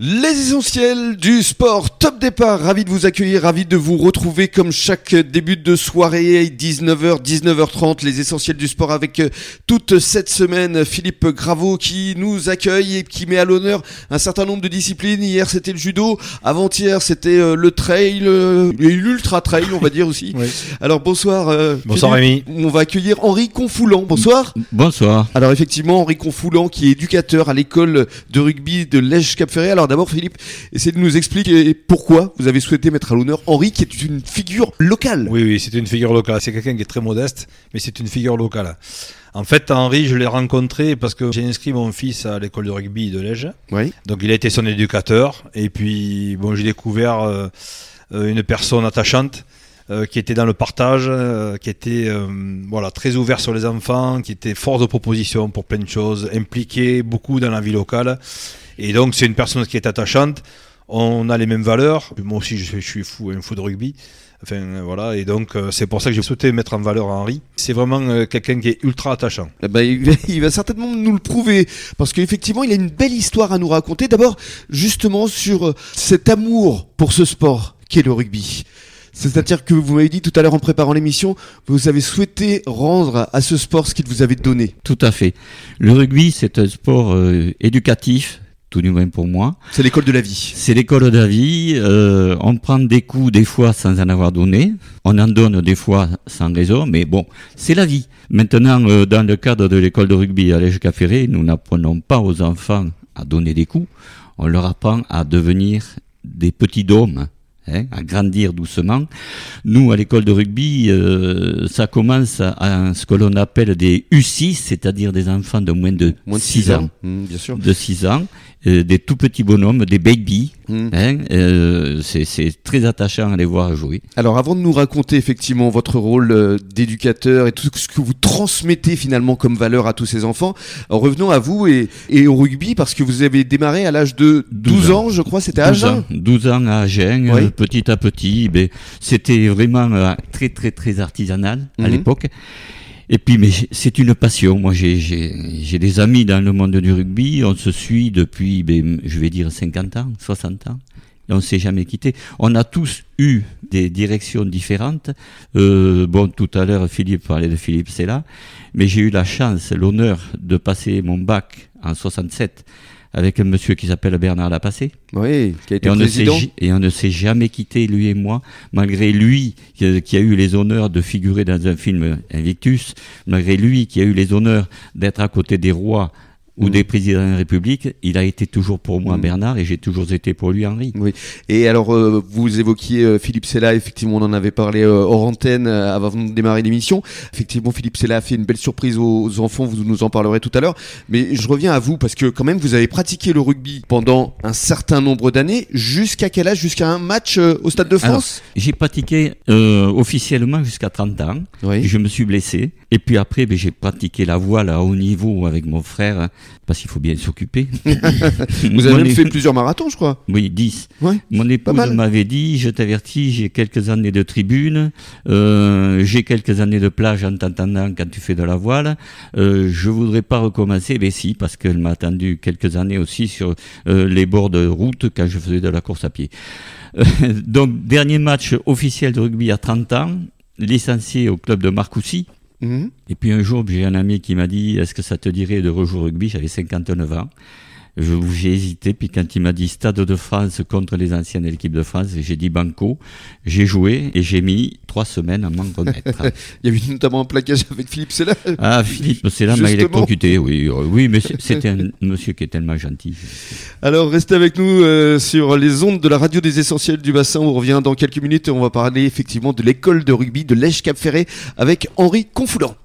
Les essentiels du sport, top départ, ravi de vous accueillir, ravi de vous retrouver comme chaque début de soirée, 19h, 19h30, les essentiels du sport avec euh, toute cette semaine Philippe Graveau qui nous accueille et qui met à l'honneur un certain nombre de disciplines. Hier c'était le judo, avant-hier c'était euh, le trail euh, et l'ultra trail on va dire aussi. Oui. Alors bonsoir. Bonsoir Philippe. On va accueillir Henri Confoulant, bonsoir. Bonsoir. Alors effectivement Henri Confoulant qui est éducateur à l'école de rugby de Lège-Cap-Ferré. Alors d'abord Philippe, essayez de nous expliquer pourquoi vous avez souhaité mettre à l'honneur Henri qui est une figure locale. Oui, oui, c'est une figure locale. C'est quelqu'un qui est très modeste, mais c'est une figure locale. En fait, Henri, je l'ai rencontré parce que j'ai inscrit mon fils à l'école de rugby de Lège. Oui. Donc il a été son éducateur. Et puis, bon, j'ai découvert euh, une personne attachante. euh, qui était dans le partage, euh, qui était euh, voilà très ouvert sur les enfants, qui était force de proposition pour plein de choses, impliqué beaucoup dans la vie locale. Et donc c'est une personne qui est attachante. On a les mêmes valeurs. Moi aussi je suis, je suis fou, un fou de rugby. Enfin euh, voilà, et donc euh, c'est pour ça que j'ai souhaité mettre en valeur Henri. C'est vraiment euh, quelqu'un qui est ultra attachant. Eh ben, il, va, il va certainement nous le prouver parce qu'effectivement il a une belle histoire à nous raconter. D'abord justement sur cet amour pour ce sport qu'est le rugby. C'est-à-dire que vous m'avez dit tout à l'heure en préparant l'émission, vous avez souhaité rendre à ce sport ce qu'il vous avait donné. Tout à fait. Le rugby, c'est un sport euh, éducatif, tout du moins pour moi. C'est l'école de la vie. C'est l'école de la vie. euh, on prend des coups des fois sans en avoir donné. On en donne des fois sans raison, mais bon, c'est la vie. Maintenant, euh, dans le cadre de l'école de rugby à Lège Caféré, nous n'apprenons pas aux enfants à donner des coups. On leur apprend à devenir des petits dômes. Hein, à grandir doucement. Nous, à l'école de rugby, euh, ça commence à, à ce que l'on appelle des U6, c'est-à-dire des enfants de moins de, Moins de 6 6 ans. ans. Mmh, bien sûr. De 6 ans, euh, des tout petits bonhommes, des babies. Mmh. Hein, euh, c'est très attachant à les voir jouer. Alors avant de nous raconter effectivement votre rôle euh, d'éducateur et tout ce que vous transmettez finalement comme valeur à tous ces enfants, revenons à vous et, et au rugby parce que vous avez démarré à l'âge de 12, 12 ans. ans. je crois, c'était à 12 Agen. ans, 12 ans à Agen, Oui. Petit à petit, ben, c'était vraiment euh, très très très artisanal à Mhm. l'époque. Et puis, mais c'est une passion. Moi, j'ai- des amis dans le monde du rugby. On se suit depuis, ben, je vais dire, 50 ans, 60 ans. Et on s'est jamais quitté. On a tous eu des directions différentes. Euh, bon, tout à l'heure, Philippe parlait de Philippe Sella. Mais j'ai eu la chance, l'honneur de passer mon bac en 67 avec un monsieur qui s'appelle Bernard Lapassé. Oui, qui a été Et on, ne s'est, président. j- et on ne s'est jamais quitté, lui et moi, malgré lui qui a, qui a eu les honneurs de figurer dans un film Invictus, malgré lui qui a eu les honneurs d'être à côté des rois ou Mhm. des présidents de la République, il a été toujours pour moi Mhm. Bernard et j'ai toujours été pour lui Henri. Oui. Et alors, euh, vous évoquiez euh, Philippe Sella, effectivement, on en avait parlé euh, hors antenne euh, avant de démarrer l'émission. Effectivement, Philippe Sella a fait une belle surprise aux enfants, vous nous en parlerez tout à l'heure. Mais je reviens à vous, parce que quand même, vous avez pratiqué le rugby pendant un certain nombre d'années. Jusqu'à quel âge? Jusqu'à un match euh, au Stade de France? J'ai pratiqué euh, officiellement jusqu'à 30 ans. Oui. Je me suis blessé. Et puis après, ben, j'ai pratiqué la voile à haut niveau avec mon frère, parce qu'il faut bien s'occuper. Vous avez même fait plusieurs marathons, je crois. Oui, 10. Ouais. Mon épouse m'avait dit, je t'avertis, j'ai quelques années de tribune, euh, j'ai quelques années de plage en t'entendant quand tu fais de la voile. Euh, je voudrais pas recommencer, mais si, parce qu'elle m'a attendu quelques années aussi sur euh, les bords de route quand je faisais de la course à pied. Euh, donc, dernier match officiel de rugby à 30 ans, licencié au club de Marcoussis. Mhm. Et puis un jour, j'ai un ami qui m'a dit Est-ce que ça te dirait de rejouer rugby? J'avais 59 ans. Je- J'ai hésité, puis quand il m'a dit Stade de France contre les anciennes équipes de France, j'ai dit Banco. J'ai joué et j'ai mis trois semaines à m'en remettre. Il y avait notamment un plaquage avec Philippe Sella. ah, Philippe, là m'a électrocuté, oui. euh, Oui, mais c'était un monsieur qui est tellement gentil. Alors restez avec nous euh, sur les ondes de la radio des essentiels du bassin. On revient dans quelques minutes et on va parler effectivement de l'école de rugby de Lège Cap Ferré avec Henri Confoulant.